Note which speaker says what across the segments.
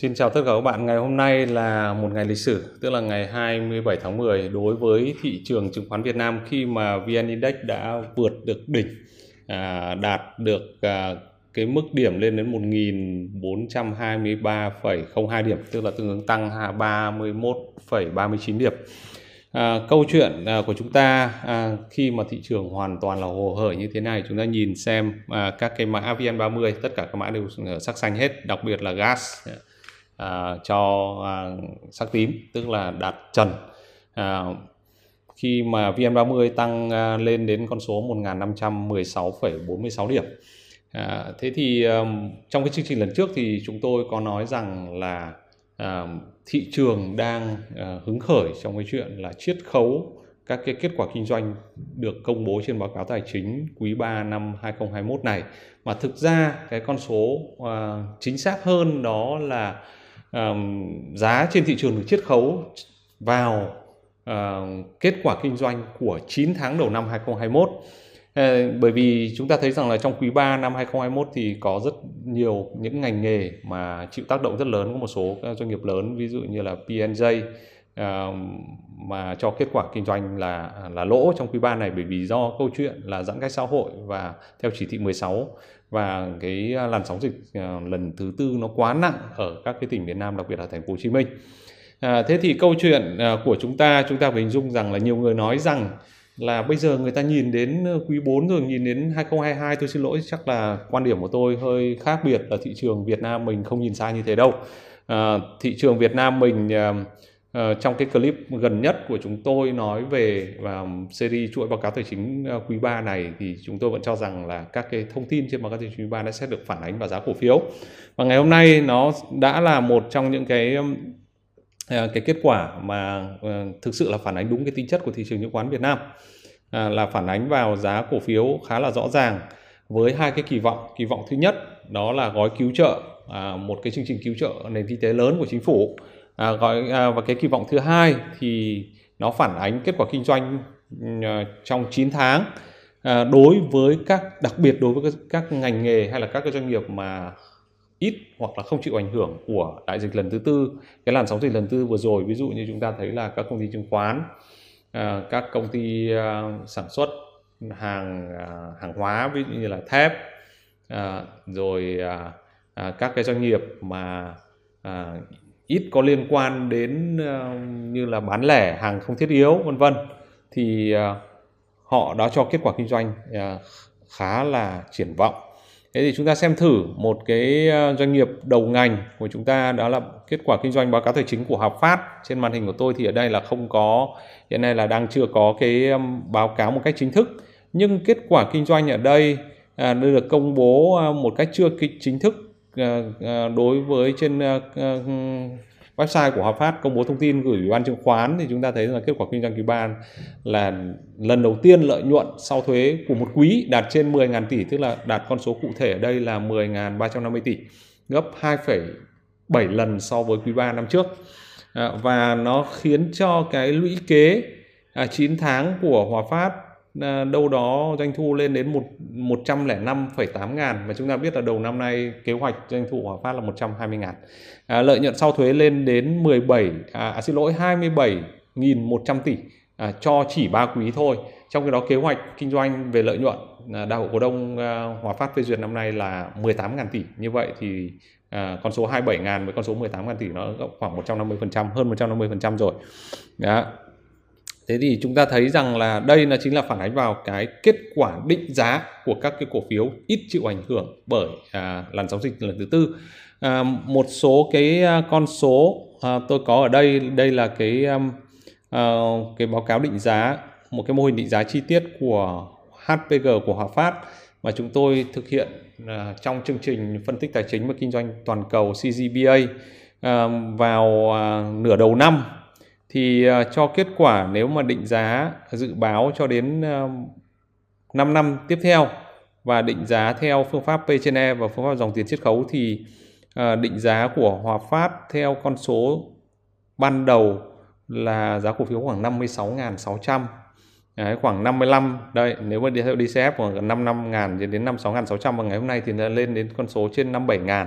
Speaker 1: Xin chào tất cả các bạn. Ngày hôm nay là một ngày lịch sử, tức là ngày 27 tháng 10 đối với thị trường chứng khoán Việt Nam khi mà VN Index đã vượt được đỉnh, à, đạt được à, cái mức điểm lên đến 1.423,02 điểm, tức là tương ứng tăng 31,39 điểm. À, câu chuyện à, của chúng ta à, khi mà thị trường hoàn toàn là hồ hởi như thế này chúng ta nhìn xem à, các cái mã VN30 tất cả các mã đều à, sắc xanh hết đặc biệt là gas à, cho à, sắc tím tức là đạt trần. À, khi mà VN30 tăng à, lên đến con số 1516,46 điểm. À, thế thì à, trong cái chương trình lần trước thì chúng tôi có nói rằng là à, thị trường đang à, hứng khởi trong cái chuyện là chiết khấu các cái kết quả kinh doanh được công bố trên báo cáo tài chính quý 3 năm 2021 này. Mà thực ra cái con số uh, chính xác hơn đó là giá trên thị trường được chiết khấu vào ờ, kết quả kinh doanh của 9 tháng đầu năm 2021 ờ, bởi vì chúng ta thấy rằng là trong quý 3 năm 2021 thì có rất nhiều những ngành nghề mà chịu tác động rất lớn của một số doanh nghiệp lớn ví dụ như là P&J uh, mà cho kết quả kinh doanh là là lỗ trong quý 3 này bởi vì do câu chuyện là giãn cách xã hội và theo chỉ thị 16 và cái à, làn sóng dịch à, lần thứ tư nó quá nặng ở các cái tỉnh miền Nam đặc biệt là thành phố Hồ Chí Minh. À, thế thì câu chuyện à, của chúng ta chúng ta phải hình dung rằng là nhiều người nói rằng là bây giờ người ta nhìn đến quý 4 rồi nhìn đến 2022 tôi xin lỗi chắc là quan điểm của tôi hơi khác biệt là thị trường Việt Nam mình không nhìn xa như thế đâu à, thị trường Việt Nam mình uh, Ờ, trong cái clip gần nhất của chúng tôi nói về và series chuỗi báo cáo tài chính ờ, quý 3 này thì chúng tôi vẫn cho rằng là các cái thông tin trên báo cáo tài chính quý 3 đã sẽ được phản ánh vào giá cổ phiếu. Và ngày hôm nay nó đã là một trong những cái um, ờ, cái kết quả mà thực sự là phản ánh đúng cái tính chất của thị trường chứng khoán Việt Nam. À, là phản ánh vào giá cổ phiếu khá là rõ ràng với hai cái kỳ vọng. Kỳ vọng thứ nhất đó là gói cứu trợ à, một cái chương trình cứu trợ nền kinh tế lớn của chính phủ à, gọi à, và cái kỳ vọng thứ hai thì nó phản ánh kết quả kinh doanh ừ, à, trong 9 tháng. À, đối với các đặc biệt đối với các, các ngành nghề hay là các cái doanh nghiệp mà ít hoặc là không chịu ảnh hưởng của đại dịch lần thứ tư cái làn sóng dịch lần tư vừa rồi ví dụ như chúng ta thấy là các công ty chứng khoán à, các công ty à, sản xuất hàng à, hàng hóa ví dụ như là thép à, rồi à, à, các cái doanh nghiệp mà ít có liên quan đến ờ, như là bán lẻ hàng không thiết yếu vân vân thì ờ, họ đã cho kết quả kinh doanh ờ, khá là triển vọng Thế thì chúng ta xem thử một cái doanh nghiệp đầu ngành của chúng ta đó là kết quả kinh doanh báo cáo tài chính của Hợp Phát. Trên màn hình của tôi thì ở đây là không có, hiện nay là đang chưa có cái báo cáo một cách chính thức. Nhưng kết quả kinh doanh ở đây được công bố một cách chưa chính thức Ờ, ờ, đối với trên ờ, website của Hòa Phát công bố thông tin gửi ủy ban chứng khoán thì chúng ta thấy là kết quả kinh doanh quý 3 là lần đầu tiên lợi nhuận sau thuế của một quý đạt trên 10.000 tỷ tức là đạt con số cụ thể ở đây là 10.350 tỷ gấp 2,7 lần so với quý 3 năm trước. À, và nó khiến cho cái lũy kế à, 9 tháng của Hòa Phát Ờ, đâu đó doanh thu lên đến một 105,8 ngàn và chúng ta biết là đầu năm nay kế hoạch doanh thu Hòa Phát là 120 ngàn. À, lợi nhuận sau thuế lên đến 17 à, à xin lỗi 27.100 tỷ à, cho chỉ 3 quý thôi. Trong khi đó kế hoạch kinh doanh về lợi nhuận à, đại hội cổ đông à, Hòa Phát phê duyệt năm nay là 18 ngàn tỷ. Như vậy thì à, con số 27 ngàn với con số 18 ngàn tỷ nó khoảng 150% hơn 150% rồi. Đó. Thế thì chúng ta thấy rằng là đây là chính là phản ánh vào cái kết quả định giá của các cái cổ phiếu ít chịu ảnh hưởng bởi à, làn sóng dịch lần thứ tư. À, một số cái à, con số à, tôi có ở đây đây là cái um, à, cái báo cáo định giá một cái mô hình định giá chi tiết của HPG của Hòa Phát mà chúng tôi thực hiện à, trong chương trình phân tích tài chính và kinh doanh toàn cầu CGBA à, vào à, nửa đầu năm thì à, cho kết quả nếu mà định giá dự báo cho đến à, 5 năm tiếp theo và định giá theo phương pháp P trên E và phương pháp dòng tiền chiết khấu thì à, định giá của Hòa Phát theo con số ban đầu là giá cổ phiếu khoảng 56.600 Đấy, khoảng 55 đây nếu mà đi theo DCF khoảng 55 ngàn đến 56 ngàn 600 và ngày hôm nay thì nó lên đến con số trên 57 ngàn.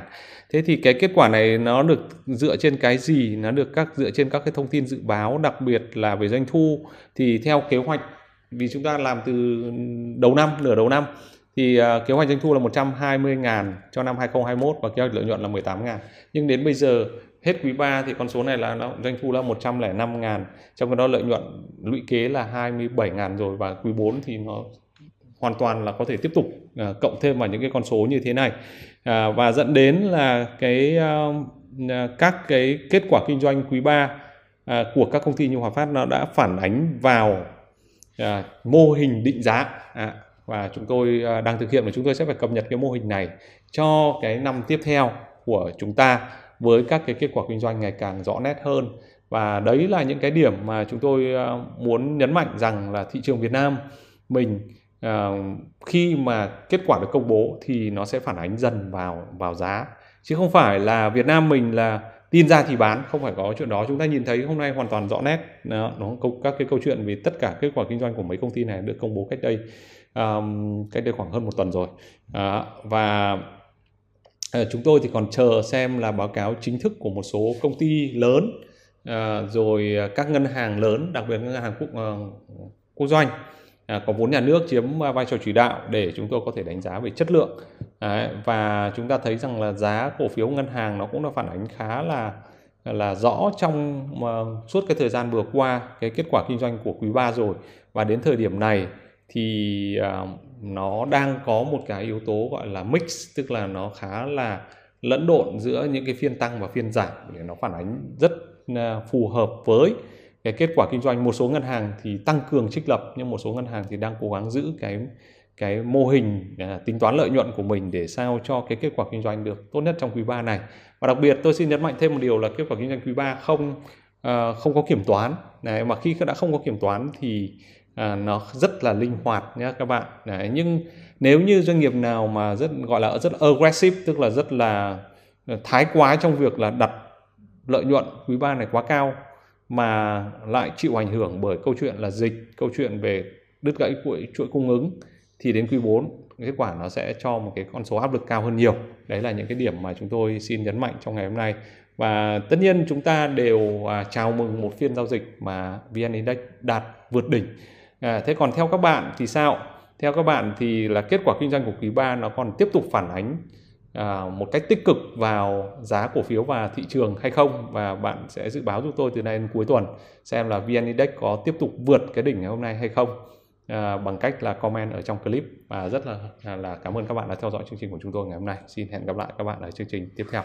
Speaker 1: Thế thì cái kết quả này nó được dựa trên cái gì? Nó được các dựa trên các cái thông tin dự báo đặc biệt là về doanh thu. Thì theo kế hoạch vì chúng ta làm từ đầu năm nửa đầu năm thì uh, kế hoạch doanh thu là 120 ngàn cho năm 2021 và kế hoạch lợi nhuận là 18 ngàn. Nhưng đến bây giờ hết quý 3 thì con số này là nó doanh thu là 105 ngàn. Trong cái đó lợi nhuận lũy kế là 27 ngàn rồi và quý 4 thì nó hoàn toàn là có thể tiếp tục uh, cộng thêm vào những cái con số như thế này. Uh, và dẫn đến là cái uh, các cái kết quả kinh doanh quý 3 uh, của các công ty như Hòa Phát nó đã phản ánh vào uh, mô hình định giá. Uh, và chúng tôi à, đang thực hiện và chúng tôi sẽ phải cập nhật cái mô hình này cho cái năm tiếp theo của chúng ta với các cái kết quả kinh doanh ngày càng rõ nét hơn. Và đấy là những cái điểm mà chúng tôi à, muốn nhấn mạnh rằng là thị trường Việt Nam mình à, khi mà kết quả được công bố thì nó sẽ phản ánh dần vào vào giá. Chứ không phải là Việt Nam mình là tin ra thì bán không phải có chuyện đó. Chúng ta nhìn thấy hôm nay hoàn toàn rõ nét. Đó, các cái câu chuyện về tất cả kết quả kinh doanh của mấy công ty này được công bố cách đây um, cách đây khoảng hơn một tuần rồi. Uh, và ờ, chúng tôi thì còn chờ xem là báo cáo chính thức của một số công ty lớn uh, rồi các ngân hàng lớn đặc biệt ngân hàng quốc, uh, quốc doanh. Uh, có vốn nhà nước chiếm vai trò chỉ đạo để chúng tôi có thể đánh giá về chất lượng. Đấy, và chúng ta thấy rằng là giá cổ phiếu ngân hàng nó cũng đã phản ánh khá là là rõ trong uh, suốt cái thời gian vừa qua cái kết quả kinh doanh của quý 3 rồi. Và đến thời điểm này thì uh, nó đang có một cái yếu tố gọi là mix tức là nó khá là lẫn độn giữa những cái phiên tăng và phiên giảm để nó phản ánh rất à, phù hợp với cái kết quả kinh doanh. Một số ngân hàng thì tăng cường trích lập nhưng một số ngân hàng thì đang cố gắng giữ cái cái mô hình à, tính toán lợi nhuận của mình để sao cho cái kết quả kinh doanh được tốt nhất trong quý 3 này. Và đặc biệt tôi xin nhấn mạnh thêm một điều là kết quả kinh doanh quý 3 không uh, không có kiểm toán. Này mà khi đã không có kiểm toán thì à, nó rất là linh hoạt nhé các bạn. Đấy, nhưng nếu như doanh nghiệp nào mà rất gọi là rất aggressive tức là rất là ờ, thái quá trong việc là đặt lợi nhuận quý ba này quá cao mà lại chịu ảnh hưởng bởi câu chuyện là dịch câu chuyện về đứt gãy chuỗi chuỗi cung ứng thì đến quý 4 kết quả nó sẽ cho một cái con số áp lực cao hơn nhiều. Đấy là những cái điểm mà chúng tôi xin nhấn mạnh trong ngày hôm nay. Và tất nhiên chúng ta đều à, chào mừng một phiên giao dịch mà VN Index đạt vượt đỉnh. À, thế còn theo các bạn thì sao? Theo các bạn thì là kết quả kinh doanh của quý 3 nó còn tiếp tục phản ánh à, một cách tích cực vào giá cổ phiếu và thị trường hay không và bạn sẽ dự báo giúp tôi từ nay đến cuối tuần xem là VN Index có tiếp tục vượt cái đỉnh ngày hôm nay hay không à, bằng cách là comment ở trong clip và rất là là cảm ơn các bạn đã theo dõi chương trình của chúng tôi ngày hôm nay. Xin hẹn gặp lại các bạn ở chương trình tiếp theo.